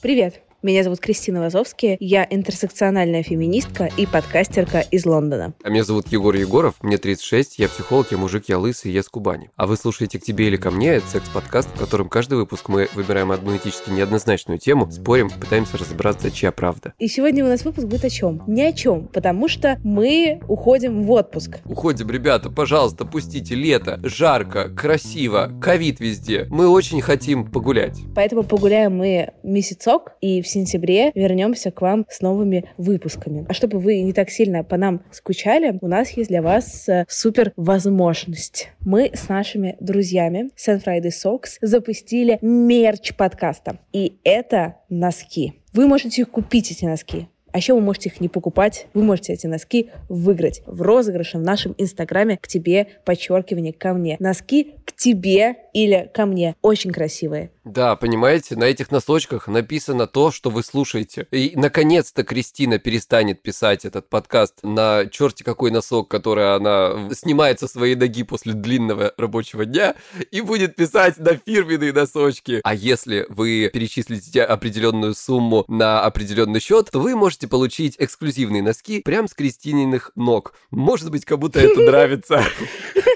Привет! Меня зовут Кристина Вазовски, я интерсекциональная феминистка и подкастерка из Лондона. А меня зовут Егор Егоров, мне 36, я психолог, я мужик, я лысый, я с Кубани. А вы слушаете «К тебе или ко мне» — это секс-подкаст, в котором каждый выпуск мы выбираем одну этически неоднозначную тему, спорим, пытаемся разобраться, чья правда. И сегодня у нас выпуск будет о чем? Ни о чем, потому что мы уходим в отпуск. Уходим, ребята, пожалуйста, пустите лето, жарко, красиво, ковид везде. Мы очень хотим погулять. Поэтому погуляем мы месяцок и в сентябре вернемся к вам с новыми выпусками. А чтобы вы не так сильно по нам скучали, у нас есть для вас э, супер возможность. Мы с нашими друзьями St. Friday Socks запустили мерч подкаста. И это носки. Вы можете купить эти носки. А еще вы можете их не покупать, вы можете эти носки выиграть в розыгрыше в нашем инстаграме к тебе, подчеркивание ко мне. Носки к тебе или ко мне. Очень красивые. Да, понимаете, на этих носочках написано то, что вы слушаете. И, наконец-то, Кристина перестанет писать этот подкаст на черти какой носок, который она снимает со своей ноги после длинного рабочего дня, и будет писать на фирменные носочки. А если вы перечислите определенную сумму на определенный счет, то вы можете получить эксклюзивные носки прямо с Кристининых ног. Может быть, кому-то это нравится.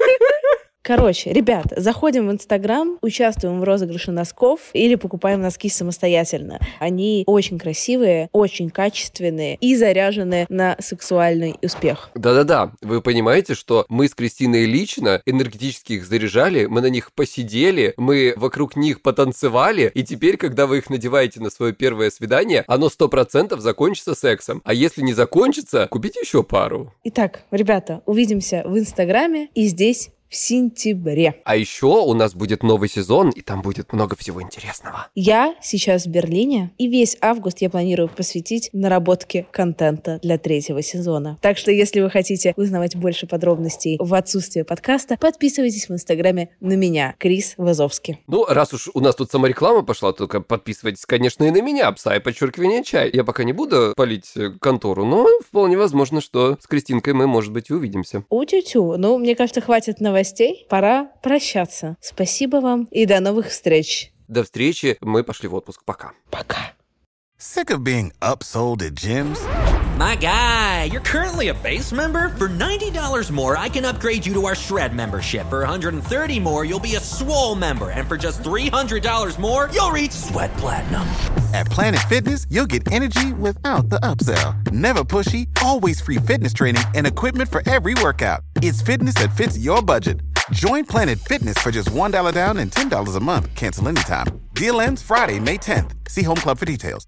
Короче, ребят, заходим в Инстаграм, участвуем в розыгрыше носков или покупаем носки самостоятельно. Они очень красивые, очень качественные и заряжены на сексуальный успех. Да-да-да, вы понимаете, что мы с Кристиной лично энергетически их заряжали, мы на них посидели, мы вокруг них потанцевали, и теперь, когда вы их надеваете на свое первое свидание, оно сто процентов закончится сексом. А если не закончится, купите еще пару. Итак, ребята, увидимся в Инстаграме и здесь в сентябре. А еще у нас будет новый сезон, и там будет много всего интересного. Я сейчас в Берлине, и весь август я планирую посвятить наработке контента для третьего сезона. Так что, если вы хотите узнавать больше подробностей в отсутствии подкаста, подписывайтесь в Инстаграме на меня, Крис Вазовский. Ну, раз уж у нас тут самореклама пошла, только подписывайтесь, конечно, и на меня, пса и подчеркивание чай. Я пока не буду палить э, контору, но вполне возможно, что с Кристинкой мы, может быть, и увидимся. У-тю-тю. Ну, мне кажется, хватит новостей новостей. Пора прощаться. Спасибо вам и до новых встреч. До встречи. Мы пошли в отпуск. Пока. Пока. Sick of being upsold at gyms? My guy, you're currently a base member. For $90 more, I can upgrade you to our Shred membership. For $130 more, you'll be a Swole member. And for just $300 more, you'll reach Sweat Platinum. At Planet Fitness, you'll get energy without the upsell. Never pushy, always free fitness training and equipment for every workout. It's fitness that fits your budget. Join Planet Fitness for just $1 down and $10 a month. Cancel anytime. Deal ends Friday, May 10th. See Home Club for details.